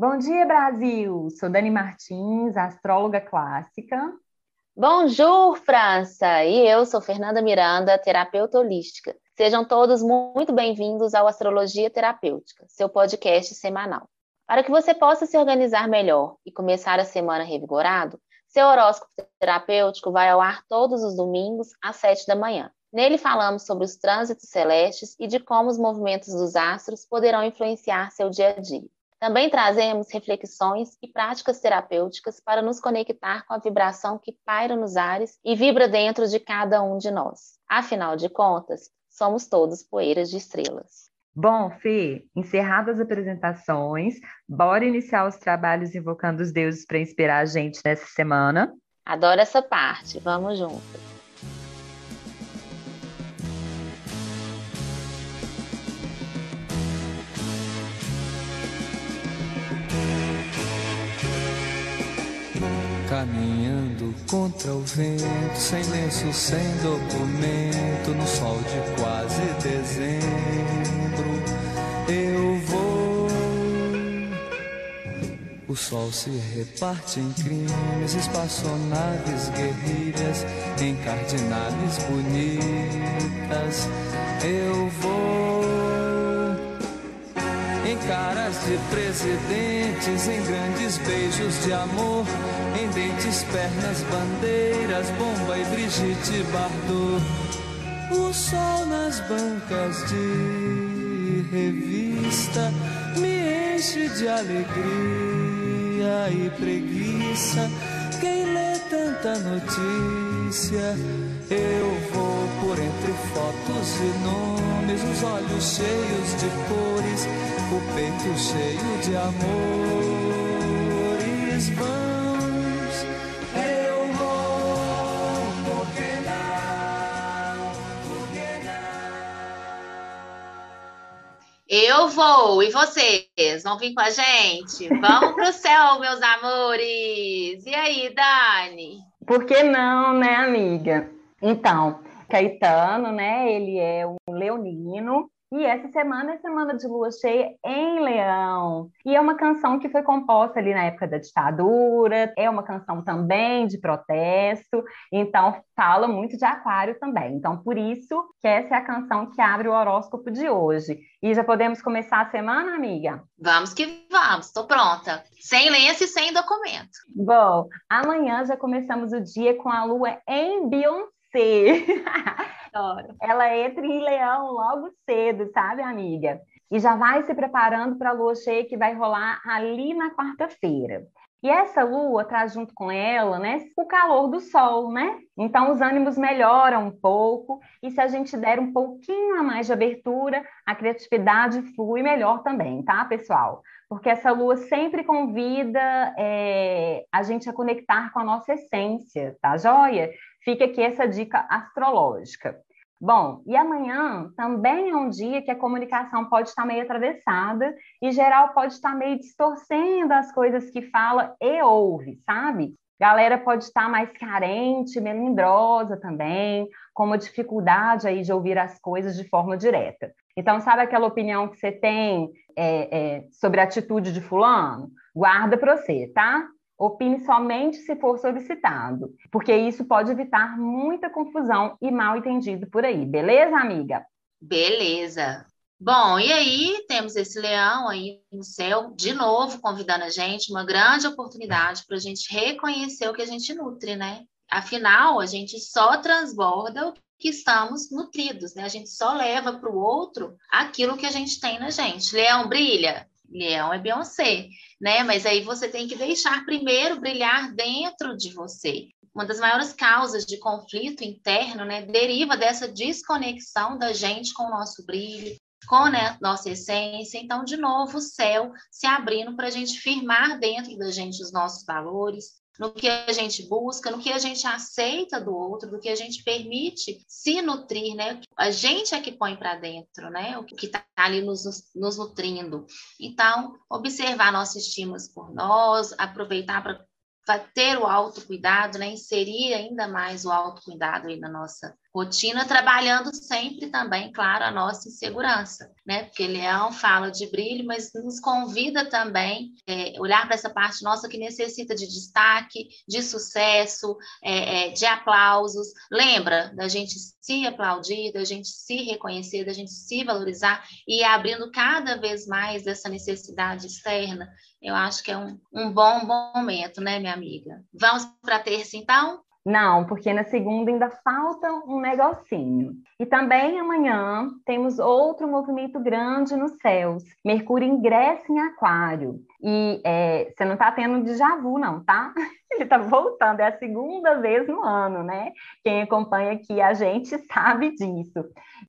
Bom dia, Brasil! Sou Dani Martins, astróloga clássica. Bonjour, França! E eu sou Fernanda Miranda, terapeuta holística. Sejam todos muito bem-vindos ao Astrologia Terapêutica, seu podcast semanal. Para que você possa se organizar melhor e começar a semana revigorado, seu horóscopo terapêutico vai ao ar todos os domingos às 7 da manhã. Nele falamos sobre os trânsitos celestes e de como os movimentos dos astros poderão influenciar seu dia a dia. Também trazemos reflexões e práticas terapêuticas para nos conectar com a vibração que paira nos ares e vibra dentro de cada um de nós. Afinal de contas, somos todos poeiras de estrelas. Bom, Fê, encerradas as apresentações, bora iniciar os trabalhos invocando os deuses para inspirar a gente nessa semana? Adoro essa parte, vamos juntas. Caminhando contra o vento, sem lenço, sem documento, no sol de quase dezembro, eu vou. O sol se reparte em crimes, espaçonaves, guerrilhas, em cardinales bonitas, eu vou caras de presidentes, em grandes beijos de amor, em dentes, pernas, bandeiras, bomba e Brigitte Bardot. O sol nas bancas de revista me enche de alegria e preguiça. Quem lê tanta notícia, eu vou por entre fotos e nomes, os olhos cheios de cores o peito cheio de amores. Vamos, eu vou, porque não, porque não. Eu vou, e vocês? Vão vir com a gente? Vamos pro céu, meus amores! E aí, Dani? Por que não, né, amiga? Então, Caetano, né? Ele é um leonino e essa semana é semana de lua cheia em Leão. E é uma canção que foi composta ali na época da ditadura, é uma canção também de protesto, então fala muito de aquário também. Então, por isso que essa é a canção que abre o horóscopo de hoje. E já podemos começar a semana, amiga? Vamos que vamos, estou pronta. Sem lenço e sem documento. Bom, amanhã já começamos o dia com a lua em Beyoncé. Adoro. Ela entra em leão logo cedo, sabe, amiga? E já vai se preparando para a lua cheia que vai rolar ali na quarta-feira. E essa lua traz junto com ela, né, o calor do sol, né? Então os ânimos melhoram um pouco e se a gente der um pouquinho a mais de abertura, a criatividade flui melhor também, tá, pessoal? Porque essa lua sempre convida é, a gente a conectar com a nossa essência, tá joia? Fica aqui essa dica astrológica. Bom, e amanhã também é um dia que a comunicação pode estar meio atravessada e geral pode estar meio distorcendo as coisas que fala e ouve, sabe? Galera pode estar mais carente, melindrosa também, com uma dificuldade aí de ouvir as coisas de forma direta. Então, sabe aquela opinião que você tem é, é, sobre a atitude de fulano? Guarda para você, tá? Opine somente se for solicitado, porque isso pode evitar muita confusão e mal entendido por aí. Beleza, amiga? Beleza. Bom, e aí temos esse leão aí no céu, de novo convidando a gente, uma grande oportunidade para a gente reconhecer o que a gente nutre, né? Afinal, a gente só transborda o que estamos nutridos, né? A gente só leva para o outro aquilo que a gente tem na gente. Leão brilha, Leão é Beyoncé, né? Mas aí você tem que deixar primeiro brilhar dentro de você. Uma das maiores causas de conflito interno, né, deriva dessa desconexão da gente com o nosso brilho, com né, nossa essência. Então, de novo, o céu se abrindo para a gente firmar dentro da gente os nossos valores, no que a gente busca, no que a gente aceita do outro, do que a gente permite se nutrir, né? A gente é que põe para dentro, né? O que está ali nos, nos nutrindo. Então, observar nossos estímulos por nós, aproveitar para ter o autocuidado, né? inserir ainda mais o autocuidado aí na nossa, rotina, trabalhando sempre também, claro, a nossa insegurança, né? Porque Leão fala de brilho, mas nos convida também é, olhar para essa parte nossa que necessita de destaque, de sucesso, é, é, de aplausos. Lembra da gente se aplaudir, da gente se reconhecer, da gente se valorizar e abrindo cada vez mais essa necessidade externa. Eu acho que é um, um bom, bom momento, né, minha amiga? Vamos para a terça, então? Não, porque na segunda ainda falta um negocinho. E também amanhã temos outro movimento grande nos céus. Mercúrio ingressa em Aquário. E é, você não está tendo déjà vu, não, tá? Ele está voltando, é a segunda vez no ano, né? Quem acompanha aqui a gente sabe disso.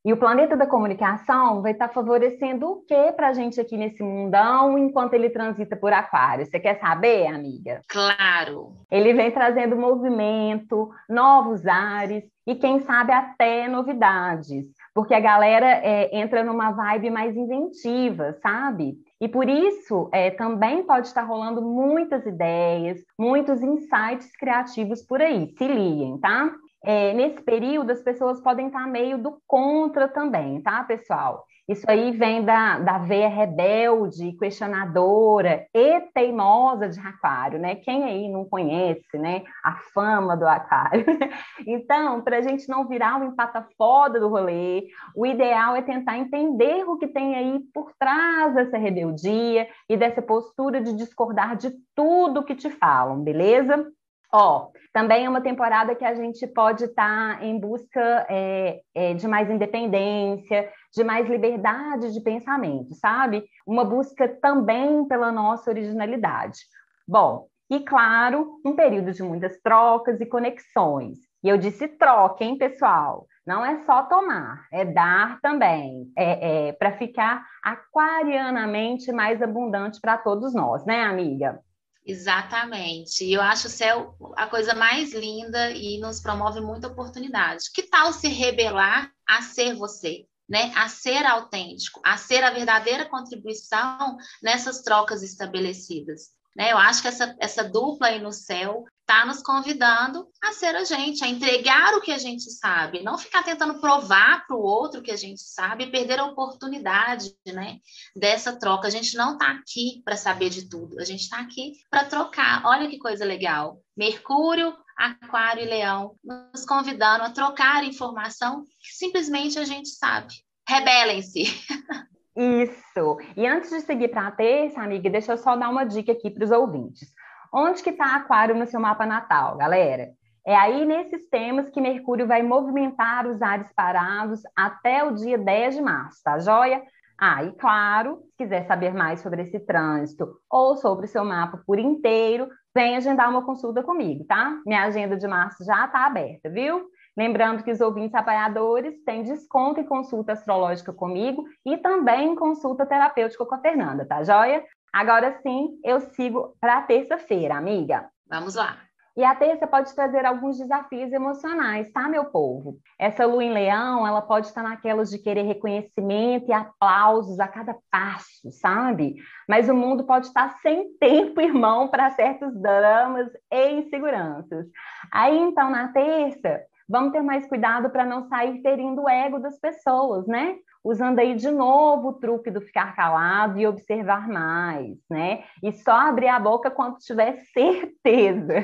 E o planeta da comunicação vai estar tá favorecendo o que para a gente aqui nesse mundão enquanto ele transita por Aquário? Você quer saber, amiga? Claro. Ele vem trazendo movimento, novos ares e quem sabe até novidades, porque a galera é, entra numa vibe mais inventiva, sabe? E por isso é, também pode estar rolando muitas ideias, muitos insights criativos por aí. Se liguem, tá? É, nesse período, as pessoas podem estar meio do contra também, tá, pessoal? Isso aí vem da, da veia rebelde, questionadora e teimosa de Aquário, né? Quem aí não conhece, né? A fama do Aquário. Então, para a gente não virar um empata foda do rolê, o ideal é tentar entender o que tem aí por trás dessa rebeldia e dessa postura de discordar de tudo que te falam, beleza? Ó, também é uma temporada que a gente pode estar tá em busca é, é, de mais independência, de mais liberdade de pensamento, sabe? Uma busca também pela nossa originalidade. Bom, e claro, um período de muitas trocas e conexões. E eu disse troca, hein, pessoal? Não é só tomar, é dar também, é, é para ficar aquarianamente mais abundante para todos nós, né, amiga? Exatamente. E eu acho o céu a coisa mais linda e nos promove muita oportunidade. Que tal se rebelar a ser você? Né, a ser autêntico, a ser a verdadeira contribuição nessas trocas estabelecidas. Né? Eu acho que essa, essa dupla aí no céu está nos convidando a ser a gente, a entregar o que a gente sabe, não ficar tentando provar para o outro que a gente sabe e perder a oportunidade né, dessa troca. A gente não está aqui para saber de tudo, a gente está aqui para trocar. Olha que coisa legal. Mercúrio, Aquário e Leão nos convidando a trocar informação que simplesmente a gente sabe. Rebelem-se. Isso. E antes de seguir para a terça, amiga, deixa eu só dar uma dica aqui para os ouvintes. Onde que está Aquário no seu mapa natal, galera? É aí nesses temas que Mercúrio vai movimentar os ares parados até o dia 10 de março, tá joia? Ah, e claro, se quiser saber mais sobre esse trânsito ou sobre o seu mapa por inteiro, vem agendar uma consulta comigo, tá? Minha agenda de março já está aberta, viu? Lembrando que os ouvintes apoiadores têm desconto em consulta astrológica comigo e também em consulta terapêutica com a Fernanda, tá joia? Agora sim, eu sigo para terça-feira, amiga. Vamos lá. E a terça pode trazer alguns desafios emocionais, tá, meu povo? Essa lua em leão, ela pode estar naquelas de querer reconhecimento e aplausos a cada passo, sabe? Mas o mundo pode estar sem tempo, irmão, para certos dramas e inseguranças. Aí, então, na terça, vamos ter mais cuidado para não sair ferindo o ego das pessoas, né? Usando aí de novo o truque do ficar calado e observar mais, né? E só abrir a boca quando tiver certeza.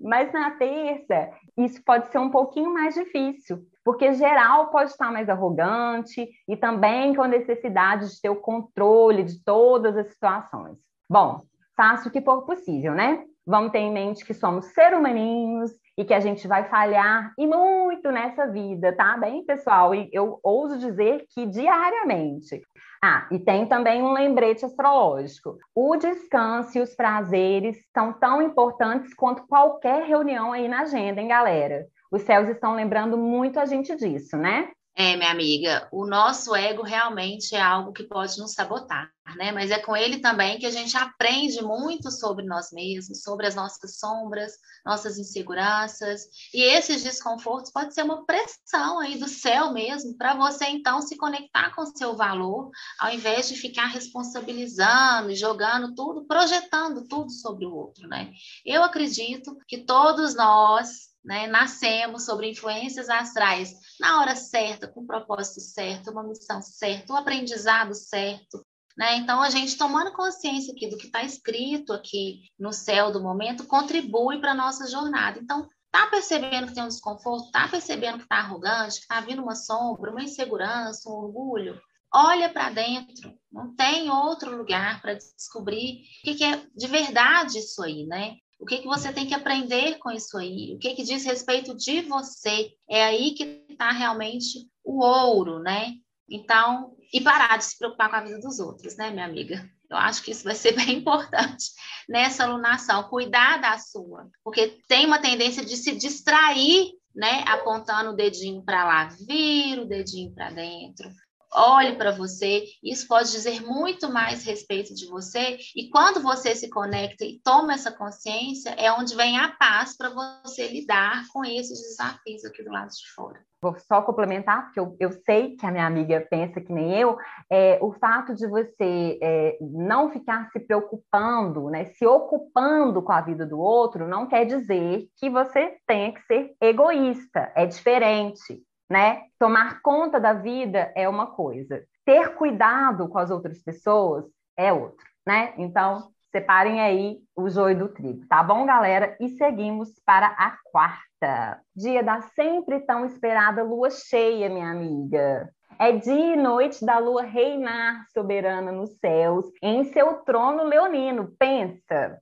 Mas na terça, isso pode ser um pouquinho mais difícil, porque geral pode estar mais arrogante e também com a necessidade de ter o controle de todas as situações. Bom, faça o que for possível, né? Vamos ter em mente que somos seres humaninhos e que a gente vai falhar e muito nessa vida, tá bem, pessoal? E eu ouso dizer que diariamente. Ah, e tem também um lembrete astrológico. O descanso e os prazeres são tão importantes quanto qualquer reunião aí na agenda, hein, galera? Os céus estão lembrando muito a gente disso, né? É, minha amiga, o nosso ego realmente é algo que pode nos sabotar, né? Mas é com ele também que a gente aprende muito sobre nós mesmos, sobre as nossas sombras, nossas inseguranças. E esses desconfortos pode ser uma pressão aí do céu mesmo, para você então se conectar com o seu valor, ao invés de ficar responsabilizando, jogando tudo, projetando tudo sobre o outro, né? Eu acredito que todos nós né? Nascemos sobre influências astrais na hora certa, com o propósito certo, uma missão certa, o aprendizado certo. Né? Então, a gente tomando consciência aqui do que está escrito aqui no céu do momento, contribui para a nossa jornada. Então, tá percebendo que tem um desconforto, tá percebendo que está arrogante, que está vindo uma sombra, uma insegurança, um orgulho, olha para dentro. Não tem outro lugar para descobrir o que, que, é de verdade isso aí, né? O que, que você tem que aprender com isso aí? O que, que diz respeito de você? É aí que está realmente o ouro, né? Então, e parar de se preocupar com a vida dos outros, né, minha amiga? Eu acho que isso vai ser bem importante nessa alunação, cuidar da sua, porque tem uma tendência de se distrair, né, apontando o dedinho para lá, vira o dedinho para dentro, olhe para você, isso pode dizer muito mais respeito de você, e quando você se conecta e toma essa consciência, é onde vem a paz para você lidar com esses desafios aqui do lado de fora. Vou só complementar, porque eu, eu sei que a minha amiga pensa que nem eu, é, o fato de você é, não ficar se preocupando, né, se ocupando com a vida do outro, não quer dizer que você tenha que ser egoísta, é diferente né? Tomar conta da vida é uma coisa, ter cuidado com as outras pessoas é outra, né? Então, separem aí o joio do trigo, tá bom, galera? E seguimos para a quarta, dia da sempre tão esperada lua cheia, minha amiga. É dia e noite da lua reinar soberana nos céus, em seu trono leonino. Pensa,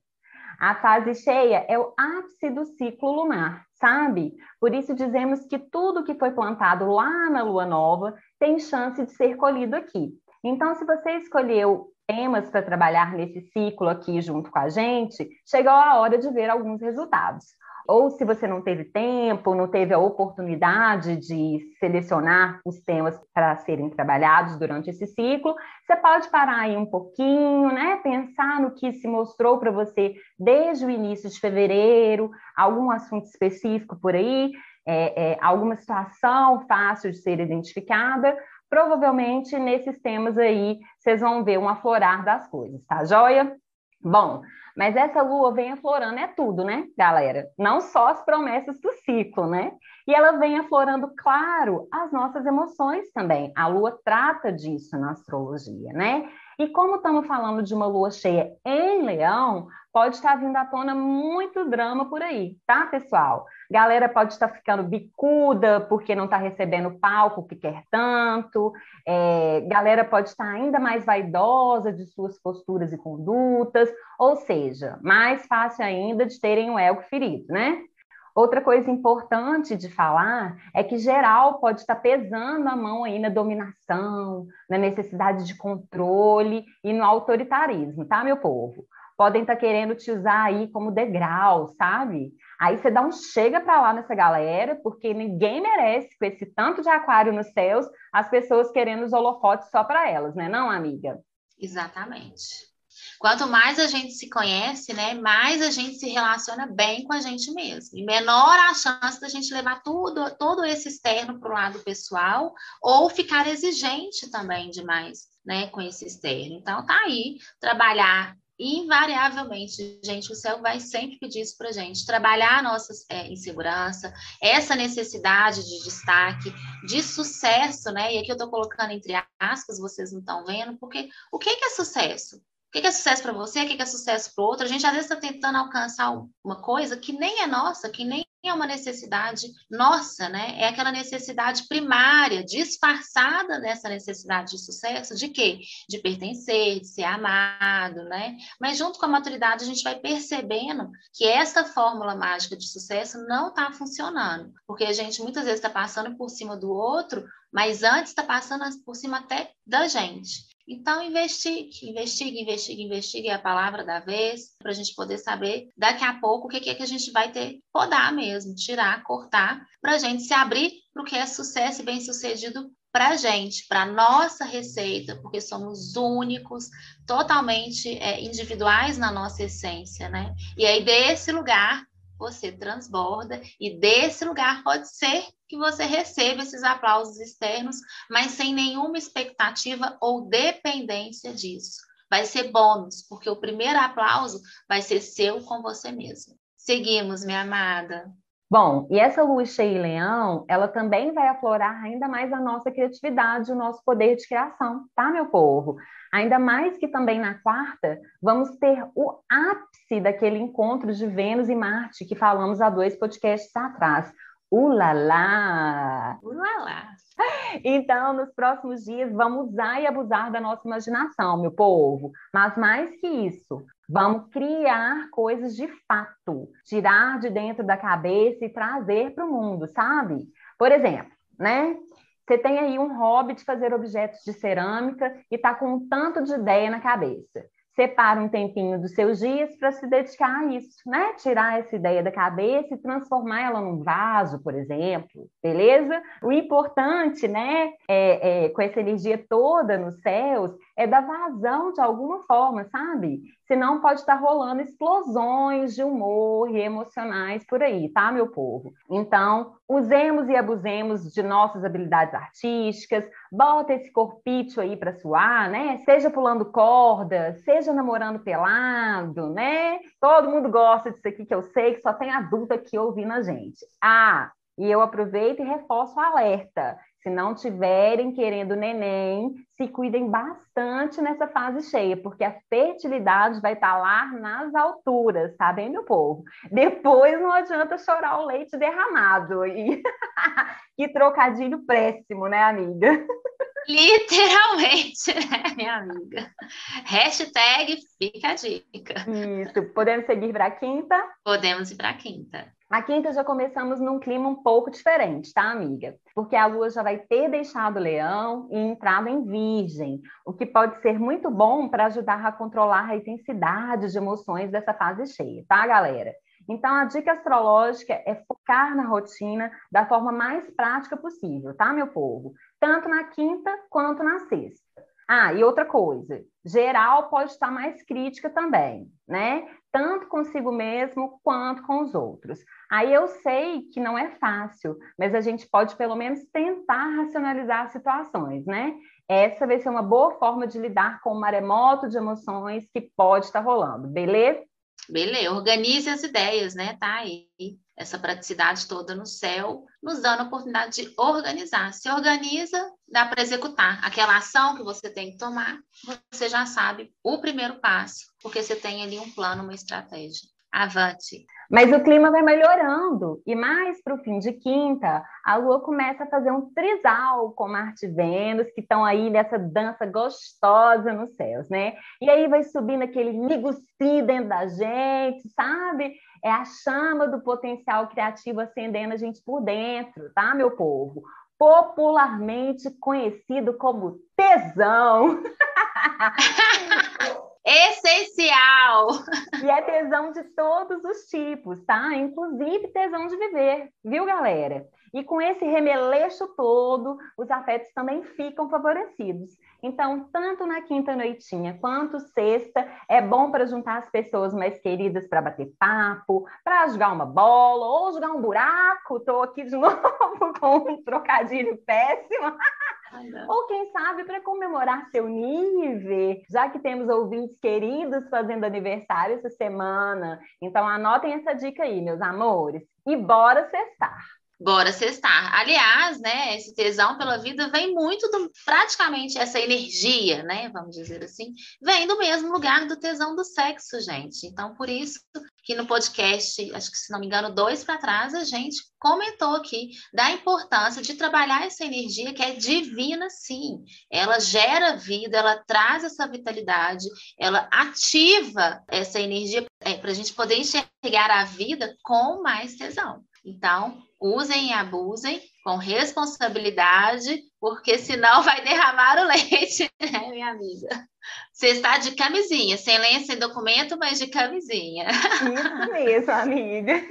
a fase cheia é o ápice do ciclo lunar sabe? Por isso dizemos que tudo que foi plantado lá na lua nova tem chance de ser colhido aqui. Então, se você escolheu temas para trabalhar nesse ciclo aqui junto com a gente, chegou a hora de ver alguns resultados ou se você não teve tempo, não teve a oportunidade de selecionar os temas para serem trabalhados durante esse ciclo, você pode parar aí um pouquinho, né? Pensar no que se mostrou para você desde o início de fevereiro, algum assunto específico por aí, é, é, alguma situação fácil de ser identificada. Provavelmente nesses temas aí vocês vão ver um aflorar das coisas, tá joia? Bom, mas essa lua vem aflorando, é tudo, né, galera? Não só as promessas do ciclo, né? E ela vem aflorando, claro, as nossas emoções também. A lua trata disso na astrologia, né? E como estamos falando de uma lua cheia em leão, pode estar vindo à tona muito drama por aí, tá, pessoal? Galera pode estar ficando bicuda porque não está recebendo o palco que quer tanto. É, galera pode estar ainda mais vaidosa de suas posturas e condutas, ou seja, mais fácil ainda de terem o ego ferido, né? Outra coisa importante de falar é que geral pode estar pesando a mão aí na dominação, na necessidade de controle e no autoritarismo, tá, meu povo? Podem estar querendo te usar aí como degrau, sabe? Aí você dá um chega para lá nessa galera, porque ninguém merece, com esse tanto de aquário nos céus, as pessoas querendo os holofotes só para elas, né, não, amiga? Exatamente. Quanto mais a gente se conhece, né, mais a gente se relaciona bem com a gente mesmo. E menor a chance da gente levar tudo, todo esse externo para o lado pessoal ou ficar exigente também demais, né, com esse externo. Então, tá aí, trabalhar invariavelmente, gente, o céu vai sempre pedir isso para gente, trabalhar a nossa é, insegurança, essa necessidade de destaque, de sucesso, né? E aqui eu estou colocando entre aspas, vocês não estão vendo, porque o que é sucesso? O que é sucesso para você? O que é sucesso para o outro? A gente às vezes está tentando alcançar uma coisa que nem é nossa, que nem é uma necessidade nossa, né? É aquela necessidade primária, disfarçada dessa necessidade de sucesso, de quê? De pertencer, de ser amado, né? Mas junto com a maturidade, a gente vai percebendo que essa fórmula mágica de sucesso não está funcionando, porque a gente muitas vezes está passando por cima do outro, mas antes está passando por cima até da gente. Então, investigue, investigue, investigue, investigue a palavra da vez, para a gente poder saber daqui a pouco o que é que a gente vai ter podar mesmo, tirar, cortar, para a gente se abrir para o que é sucesso e bem-sucedido para a gente, para nossa receita, porque somos únicos, totalmente é, individuais na nossa essência, né? E aí, desse lugar, você transborda e desse lugar pode ser que você receba esses aplausos externos, mas sem nenhuma expectativa ou dependência disso. Vai ser bônus, porque o primeiro aplauso vai ser seu com você mesmo. Seguimos, minha amada. Bom, e essa lua cheia em leão, ela também vai aflorar ainda mais a nossa criatividade, o nosso poder de criação, tá, meu povo? Ainda mais que também na quarta, vamos ter o ápice daquele encontro de Vênus e Marte que falamos há dois podcasts atrás. Ulala! Ulala! Então, nos próximos dias, vamos usar e abusar da nossa imaginação, meu povo. Mas mais que isso, Vamos criar coisas de fato, tirar de dentro da cabeça e trazer para o mundo, sabe? Por exemplo, né? Você tem aí um hobby de fazer objetos de cerâmica e está com um tanto de ideia na cabeça separa um tempinho dos seus dias para se dedicar a isso, né? Tirar essa ideia da cabeça e transformar ela num vaso, por exemplo, beleza? O importante, né, é, é, com essa energia toda nos céus, é dar vazão de alguma forma, sabe? Senão pode estar rolando explosões de humor e emocionais por aí, tá, meu povo? Então, usemos e abusemos de nossas habilidades artísticas, bota esse corpício aí para suar, né? Seja pulando corda, seja namorando pelado, né? Todo mundo gosta disso aqui que eu sei, que só tem adulto aqui ouvindo a gente. Ah, e eu aproveito e reforço o alerta. Se não tiverem querendo neném, se cuidem bastante nessa fase cheia, porque a fertilidade vai estar lá nas alturas, tá bem, meu povo? Depois não adianta chorar o leite derramado. E que trocadilho péssimo, né, amiga? Literalmente, né, minha amiga? Hashtag fica a dica. Isso. Podemos seguir para a quinta? Podemos ir para a quinta. A quinta já começamos num clima um pouco diferente, tá, amiga? Porque a lua já vai ter deixado o leão e entrado em virgem, o que pode ser muito bom para ajudar a controlar a intensidade de emoções dessa fase cheia, tá, galera? Então, a dica astrológica é focar na rotina da forma mais prática possível, tá, meu povo? Tanto na quinta quanto na sexta. Ah, e outra coisa, geral pode estar mais crítica também, né? Tanto consigo mesmo quanto com os outros. Aí eu sei que não é fácil, mas a gente pode pelo menos tentar racionalizar as situações, né? Essa vai ser uma boa forma de lidar com o maremoto de emoções que pode estar rolando, beleza? Beleza, organize as ideias, né? Tá aí essa praticidade toda no céu, nos dando a oportunidade de organizar. Se organiza, dá para executar. Aquela ação que você tem que tomar, você já sabe o primeiro passo, porque você tem ali um plano, uma estratégia. Avante. Mas o clima vai melhorando, e mais para o fim de quinta, a Lua começa a fazer um trisal com Marte e Vênus, que estão aí nessa dança gostosa nos céus, né? E aí vai subindo aquele miguci dentro da gente, sabe? É a chama do potencial criativo acendendo a gente por dentro, tá, meu povo? Popularmente conhecido como tesão. Essencial! E é tesão de todos os tipos, tá? Inclusive tesão de viver, viu, galera? E com esse remeleixo todo, os afetos também ficam favorecidos. Então, tanto na quinta noitinha quanto sexta, é bom para juntar as pessoas mais queridas para bater papo, para jogar uma bola ou jogar um buraco. Estou aqui de novo com um trocadilho péssimo. Ou quem sabe para comemorar seu nível, já que temos ouvintes queridos fazendo aniversário essa semana. Então anotem essa dica aí, meus amores. E bora cestar. Bora cestar. Aliás, né, esse tesão pela vida vem muito do praticamente essa energia, né, vamos dizer assim, vem do mesmo lugar do tesão do sexo, gente. Então, por isso que no podcast, acho que se não me engano, dois para trás, a gente comentou aqui da importância de trabalhar essa energia que é divina, sim. Ela gera vida, ela traz essa vitalidade, ela ativa essa energia é, para a gente poder enxergar a vida com mais tesão. Então, usem e abusem com responsabilidade, porque senão vai derramar o leite, né, minha amiga? Você está de camisinha, sem lenço, sem documento, mas de camisinha. Isso mesmo, amiga.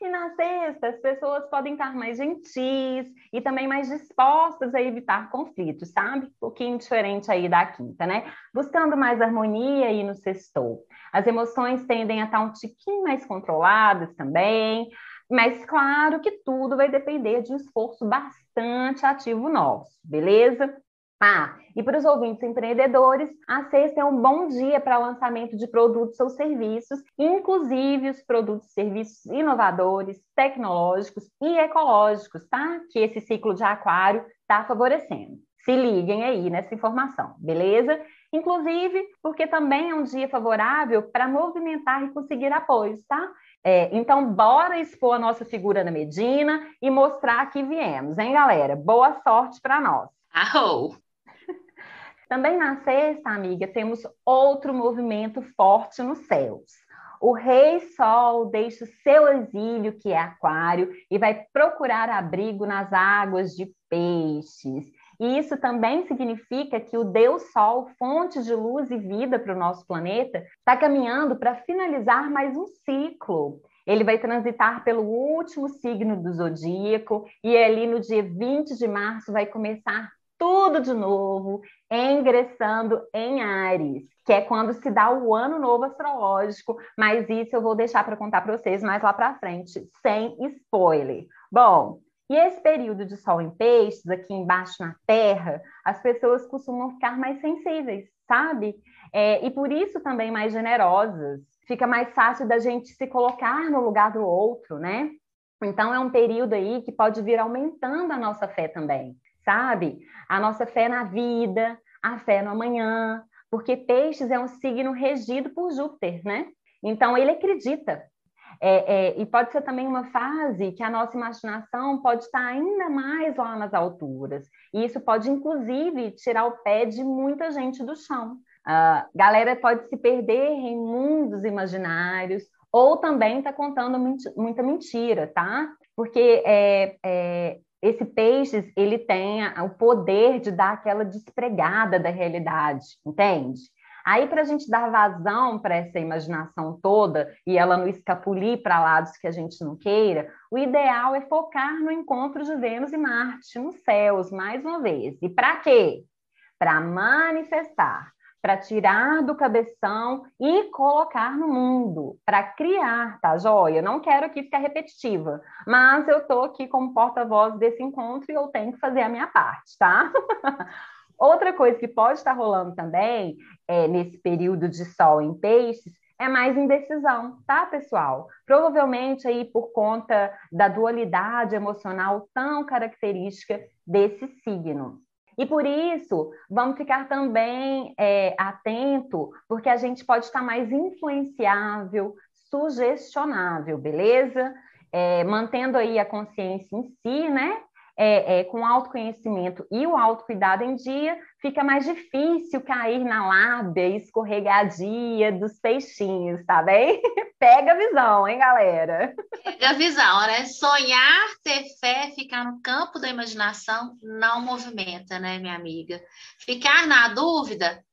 E na sexta, as pessoas podem estar mais gentis e também mais dispostas a evitar conflitos, sabe? Um pouquinho diferente aí da quinta, né? Buscando mais harmonia aí no sextou. As emoções tendem a estar um tiquinho mais controladas também. Mas claro que tudo vai depender de um esforço bastante ativo nosso, beleza? Ah, e para os ouvintes empreendedores, a sexta é um bom dia para lançamento de produtos ou serviços, inclusive os produtos e serviços inovadores, tecnológicos e ecológicos, tá? Que esse ciclo de aquário está favorecendo. Se liguem aí nessa informação, beleza? Inclusive, porque também é um dia favorável para movimentar e conseguir apoios, tá? É, então, bora expor a nossa figura na Medina e mostrar que viemos, hein, galera? Boa sorte para nós. Arrou! Também na sexta, amiga, temos outro movimento forte nos céus. O Rei Sol deixa o seu exílio, que é Aquário, e vai procurar abrigo nas águas de Peixes. E isso também significa que o Deus Sol, fonte de luz e vida para o nosso planeta, está caminhando para finalizar mais um ciclo. Ele vai transitar pelo último signo do zodíaco e ali no dia 20 de março vai começar tudo de novo, ingressando em Ares, que é quando se dá o ano novo astrológico, mas isso eu vou deixar para contar para vocês mais lá para frente, sem spoiler. Bom, e esse período de sol em peixes, aqui embaixo na Terra, as pessoas costumam ficar mais sensíveis, sabe? É, e por isso também mais generosas. Fica mais fácil da gente se colocar no lugar do outro, né? Então é um período aí que pode vir aumentando a nossa fé também sabe? A nossa fé na vida, a fé no amanhã, porque Peixes é um signo regido por Júpiter, né? Então ele acredita. É, é, e pode ser também uma fase que a nossa imaginação pode estar ainda mais lá nas alturas. E isso pode, inclusive, tirar o pé de muita gente do chão. A uh, galera pode se perder em mundos imaginários, ou também está contando muita mentira, tá? Porque é, é, esse peixes ele tem o poder de dar aquela despregada da realidade, entende? Aí, para a gente dar vazão para essa imaginação toda e ela não escapulir para lados que a gente não queira, o ideal é focar no encontro de Vênus e Marte nos céus, mais uma vez. E para quê? Para manifestar para tirar do cabeção e colocar no mundo, para criar, tá joia? Não quero aqui ficar repetitiva, mas eu estou aqui como porta-voz desse encontro e eu tenho que fazer a minha parte, tá? Outra coisa que pode estar rolando também é, nesse período de sol em peixes é mais indecisão, tá, pessoal? Provavelmente aí por conta da dualidade emocional tão característica desse signo. E por isso, vamos ficar também é, atento, porque a gente pode estar mais influenciável, sugestionável, beleza? É, mantendo aí a consciência em si, né? É, é, com autoconhecimento e o autocuidado em dia, fica mais difícil cair na lábia escorregadia dos peixinhos, tá bem? Pega a visão, hein, galera? Pega a visão, né? Sonhar, ter fé, ficar no campo da imaginação não movimenta, né, minha amiga? Ficar na dúvida,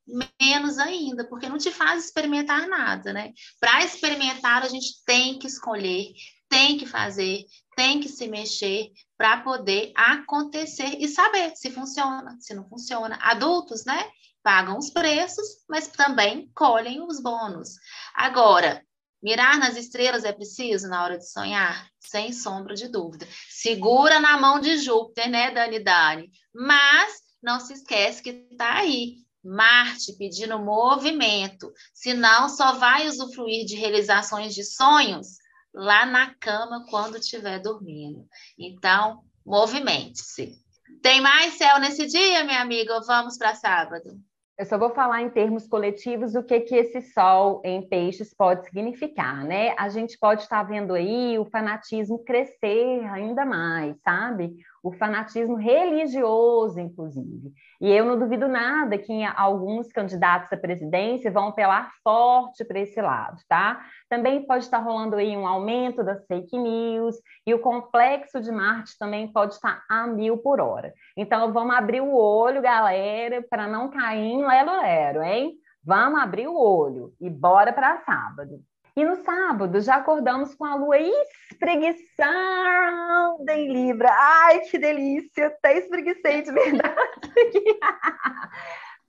menos ainda, porque não te faz experimentar nada, né? Para experimentar, a gente tem que escolher, tem que fazer, tem que se mexer para poder acontecer e saber se funciona, se não funciona. Adultos, né? Pagam os preços, mas também colhem os bônus. Agora, mirar nas estrelas é preciso na hora de sonhar? Sem sombra de dúvida. Segura na mão de Júpiter, né, Dani Dani? Mas não se esquece que está aí. Marte pedindo movimento, senão só vai usufruir de realizações de sonhos lá na cama quando estiver dormindo. Então, movimente-se. Tem mais céu nesse dia, minha amiga, vamos para sábado? Eu só vou falar em termos coletivos o que, que esse sol em peixes pode significar, né? A gente pode estar vendo aí o fanatismo crescer ainda mais, sabe? O fanatismo religioso, inclusive. E eu não duvido nada que alguns candidatos à presidência vão apelar forte para esse lado, tá? Também pode estar rolando aí um aumento das fake news e o complexo de Marte também pode estar a mil por hora. Então, vamos abrir o olho, galera, para não cair em lero-lero, hein? Vamos abrir o olho e bora para sábado. E no sábado já acordamos com a lua espreguiçando em Libra. Ai, que delícia! Até espreguicei de verdade.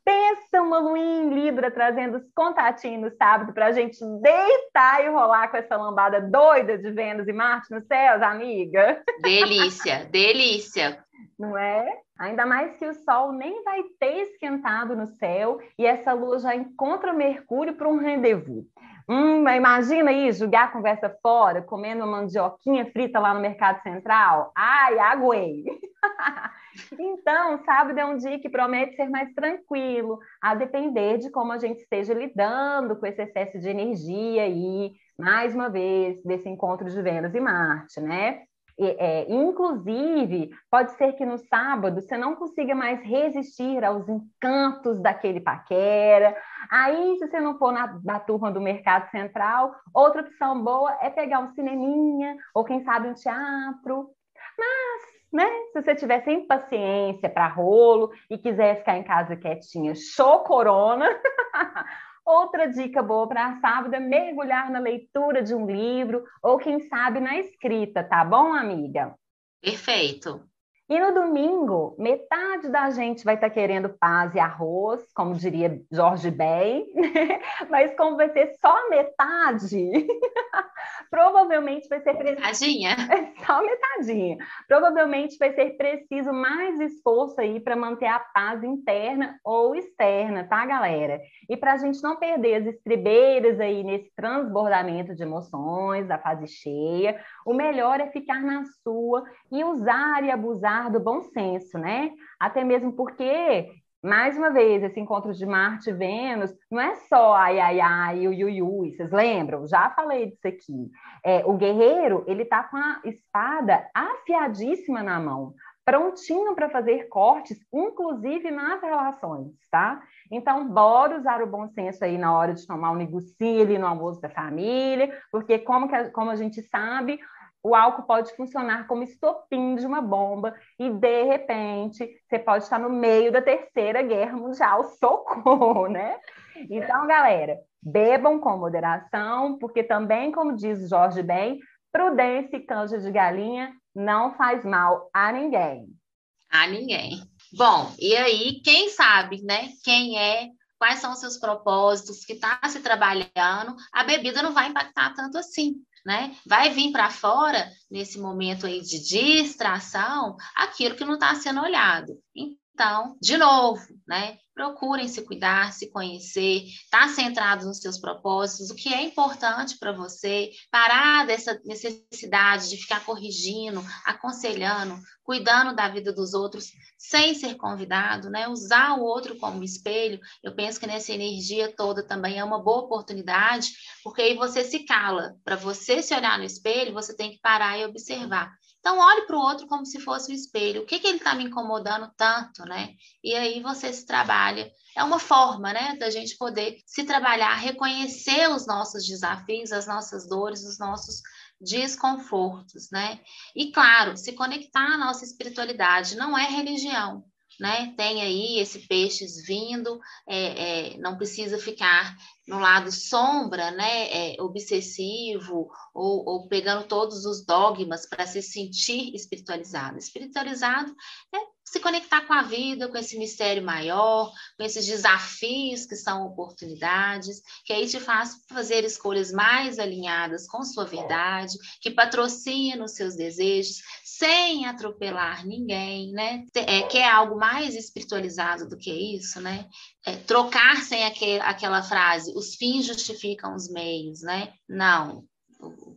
Pensa uma lua em Libra trazendo os contatinhos no sábado para a gente deitar e rolar com essa lambada doida de Vênus e Marte nos céus, amiga. Delícia, delícia. não é? Ainda mais que o Sol nem vai ter esquentado no céu e essa Lua já encontra Mercúrio para um rendezvous. Hum, imagina aí, jogar a conversa fora, comendo uma mandioquinha frita lá no Mercado Central. Ai, aguei! então, sábado é um dia que promete ser mais tranquilo, a depender de como a gente esteja lidando com esse excesso de energia aí, mais uma vez, desse encontro de Vênus e Marte, né? É, inclusive, pode ser que no sábado você não consiga mais resistir aos encantos daquele paquera. Aí, se você não for na, na turma do Mercado Central, outra opção boa é pegar um cineminha, ou quem sabe um teatro. Mas, né, se você tiver sem paciência para rolo e quiser ficar em casa quietinha, show corona, Outra dica boa para sábado é mergulhar na leitura de um livro ou, quem sabe, na escrita, tá bom, amiga? Perfeito. E no domingo, metade da gente vai estar tá querendo paz e arroz, como diria Jorge Ben, mas como vai ser só metade, provavelmente vai ser preciso. Metadinha. Só metadinha. Provavelmente vai ser preciso mais esforço aí para manter a paz interna ou externa, tá, galera? E para a gente não perder as estribeiras aí nesse transbordamento de emoções da fase cheia, o melhor é ficar na sua e usar e abusar do bom senso, né? Até mesmo porque mais uma vez, esse encontro de Marte e Vênus não é só ai, ai, ai, ui, ui, ui, vocês lembram? Já falei disso aqui. É, o guerreiro, ele tá com a espada afiadíssima na mão, prontinho para fazer cortes, inclusive nas relações, tá? Então, bora usar o bom senso aí na hora de tomar um negocio ali no almoço da família, porque como, que, como a gente sabe, o álcool pode funcionar como estopim de uma bomba e, de repente, você pode estar no meio da terceira guerra mundial, socorro, né? Então, galera, bebam com moderação, porque também, como diz Jorge Ben, prudência e canja de galinha não faz mal a ninguém. A ninguém. Bom, e aí, quem sabe, né? Quem é quais são os seus propósitos, que está se trabalhando, a bebida não vai impactar tanto assim né? Vai vir para fora, nesse momento aí de distração, aquilo que não está sendo olhado. Então, de novo, né? Procurem se cuidar, se conhecer, estar tá centrado nos seus propósitos, o que é importante para você, parar dessa necessidade de ficar corrigindo, aconselhando, cuidando da vida dos outros sem ser convidado, né? Usar o outro como espelho. Eu penso que nessa energia toda também é uma boa oportunidade, porque aí você se cala. Para você se olhar no espelho, você tem que parar e observar. Então, olhe para o outro como se fosse um espelho. O que, que ele está me incomodando tanto, né? E aí você se trabalha. É uma forma, né, da gente poder se trabalhar, reconhecer os nossos desafios, as nossas dores, os nossos desconfortos, né? E, claro, se conectar à nossa espiritualidade não é religião, né? Tem aí esse peixes vindo, é, é, não precisa ficar no lado sombra, né? É, obsessivo ou, ou, pegando todos os dogmas para se sentir espiritualizado. Espiritualizado é se conectar com a vida, com esse mistério maior, com esses desafios que são oportunidades, que aí te faz fazer escolhas mais alinhadas com sua verdade, que patrocina os seus desejos, sem atropelar ninguém, né? É, que é algo mais espiritualizado do que isso, né? É, trocar sem aquele, aquela frase, os fins justificam os meios, né? Não,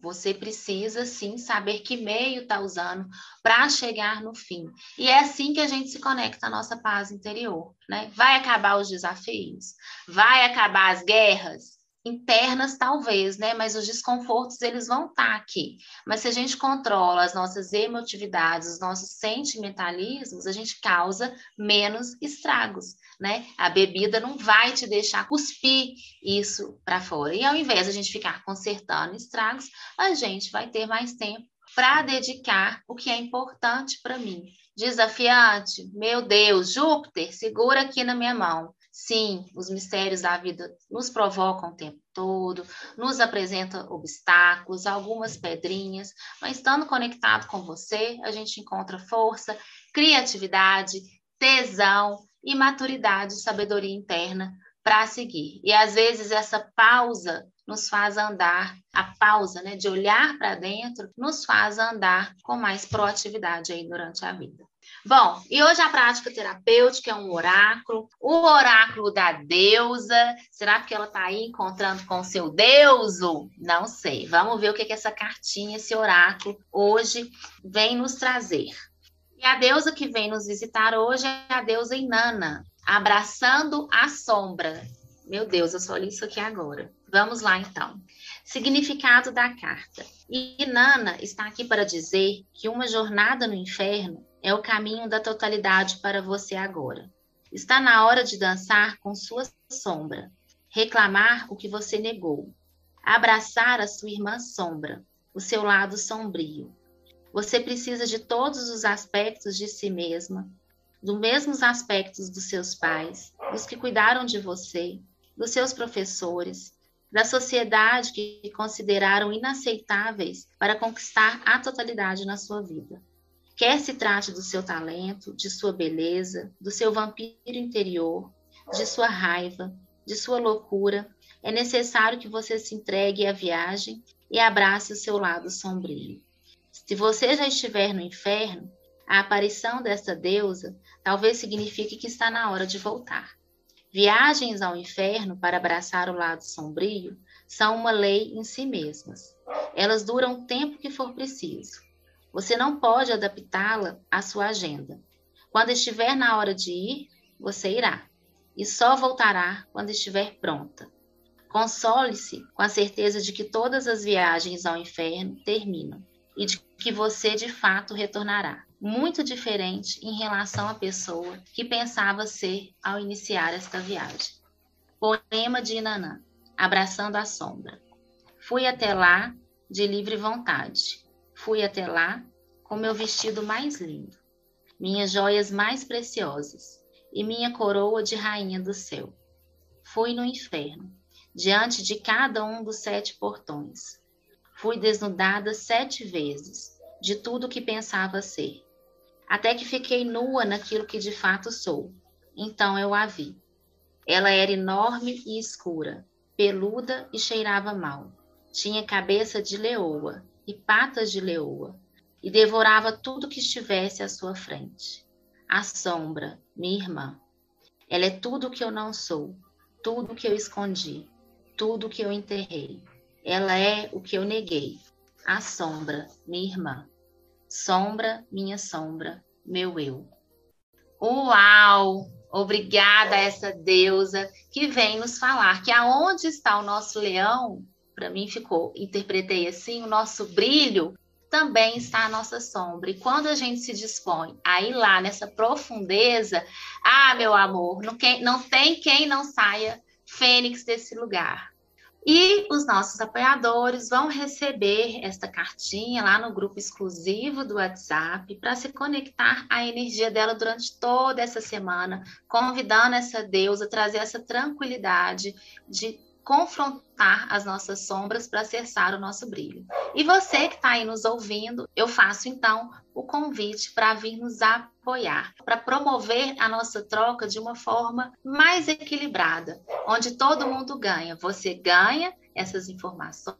você precisa sim saber que meio está usando para chegar no fim. E é assim que a gente se conecta à nossa paz interior, né? Vai acabar os desafios, vai acabar as guerras, internas talvez, né? Mas os desconfortos eles vão estar tá aqui. Mas se a gente controla as nossas emotividades, os nossos sentimentalismos, a gente causa menos estragos, né? A bebida não vai te deixar cuspir isso para fora. E ao invés de a gente ficar consertando estragos, a gente vai ter mais tempo para dedicar o que é importante para mim. Desafiante, meu Deus, Júpiter, segura aqui na minha mão. Sim, os mistérios da vida nos provocam o tempo todo, nos apresentam obstáculos, algumas pedrinhas, mas estando conectado com você, a gente encontra força, criatividade, tesão e maturidade, sabedoria interna para seguir. E às vezes essa pausa nos faz andar, a pausa, né, de olhar para dentro, nos faz andar com mais proatividade aí durante a vida. Bom, e hoje a prática terapêutica é um oráculo, o oráculo da deusa. Será que ela está aí encontrando com seu deuso? Não sei. Vamos ver o que, que essa cartinha, esse oráculo, hoje vem nos trazer. E a deusa que vem nos visitar hoje é a deusa Inanna, abraçando a sombra. Meu Deus, eu só li isso aqui agora. Vamos lá então. Significado da carta. Inanna está aqui para dizer que uma jornada no inferno é o caminho da totalidade para você agora. Está na hora de dançar com sua sombra, reclamar o que você negou, abraçar a sua irmã sombra, o seu lado sombrio. Você precisa de todos os aspectos de si mesma, dos mesmos aspectos dos seus pais, dos que cuidaram de você, dos seus professores, da sociedade que consideraram inaceitáveis para conquistar a totalidade na sua vida. Quer se trate do seu talento, de sua beleza, do seu vampiro interior, de sua raiva, de sua loucura, é necessário que você se entregue à viagem e abrace o seu lado sombrio. Se você já estiver no inferno, a aparição dessa deusa talvez signifique que está na hora de voltar. Viagens ao inferno para abraçar o lado sombrio são uma lei em si mesmas. Elas duram o tempo que for preciso. Você não pode adaptá-la à sua agenda. Quando estiver na hora de ir, você irá. E só voltará quando estiver pronta. Console-se com a certeza de que todas as viagens ao inferno terminam e de que você de fato retornará. Muito diferente em relação à pessoa que pensava ser ao iniciar esta viagem. Poema de Inanã, Abraçando a Sombra. Fui até lá de livre vontade Fui até lá com meu vestido mais lindo, minhas joias mais preciosas e minha coroa de rainha do céu. Fui no inferno, diante de cada um dos sete portões. Fui desnudada sete vezes de tudo que pensava ser, até que fiquei nua naquilo que de fato sou. Então eu a vi. Ela era enorme e escura, peluda e cheirava mal. Tinha cabeça de leoa e patas de leoa, e devorava tudo que estivesse à sua frente. A sombra, minha irmã. Ela é tudo que eu não sou, tudo que eu escondi, tudo que eu enterrei. Ela é o que eu neguei. A sombra, minha irmã. Sombra, minha sombra, meu eu. Uau! Obrigada a essa deusa que vem nos falar que aonde está o nosso leão, para mim ficou, interpretei assim, o nosso brilho também está a nossa sombra. E quando a gente se dispõe a ir lá nessa profundeza, ah, meu amor, não, não tem quem não saia fênix desse lugar. E os nossos apoiadores vão receber esta cartinha lá no grupo exclusivo do WhatsApp para se conectar à energia dela durante toda essa semana, convidando essa deusa a trazer essa tranquilidade de confrontar as nossas sombras para acessar o nosso brilho. E você que está aí nos ouvindo, eu faço então o convite para vir nos apoiar, para promover a nossa troca de uma forma mais equilibrada, onde todo mundo ganha. Você ganha essas informações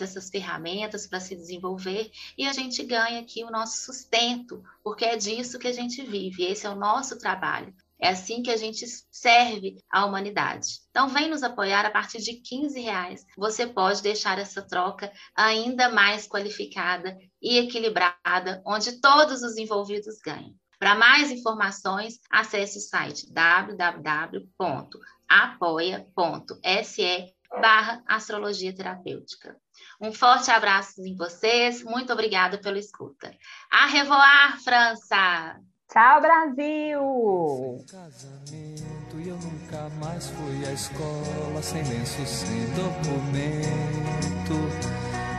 essas ferramentas para se desenvolver e a gente ganha aqui o nosso sustento, porque é disso que a gente vive, esse é o nosso trabalho. É assim que a gente serve à humanidade. Então, vem nos apoiar a partir de 15 reais. Você pode deixar essa troca ainda mais qualificada e equilibrada, onde todos os envolvidos ganham. Para mais informações, acesse o site www.apoia.se barra astrologia terapêutica. Um forte abraço em vocês, muito obrigada pela escuta. A revoar, França! Tchau, Brasil! Casamento e eu nunca mais fui à escola sem lenço, sem documento.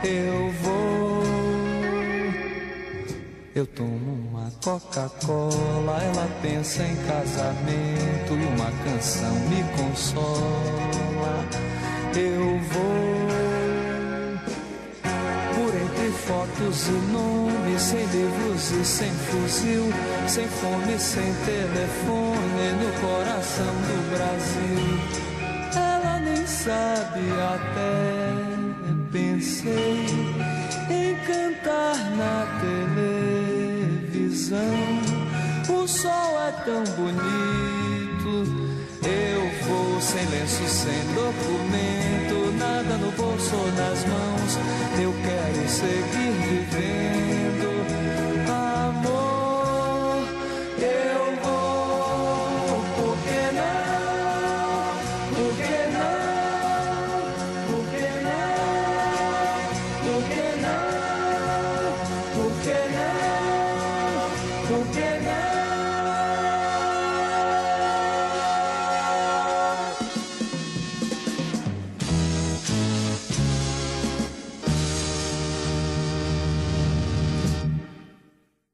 Eu vou. Eu tomo uma Coca-Cola, ela pensa em casamento e uma canção me consola. Eu vou e nomes, sem livros e sem fuzil, sem fome, sem telefone, no coração do Brasil. sabe, até pensei em cantar na televisão. O sol é tão bonito, eu vou sem lenço, sem documento, nada no bolso ou nas mãos. Eu quero seguir vivendo.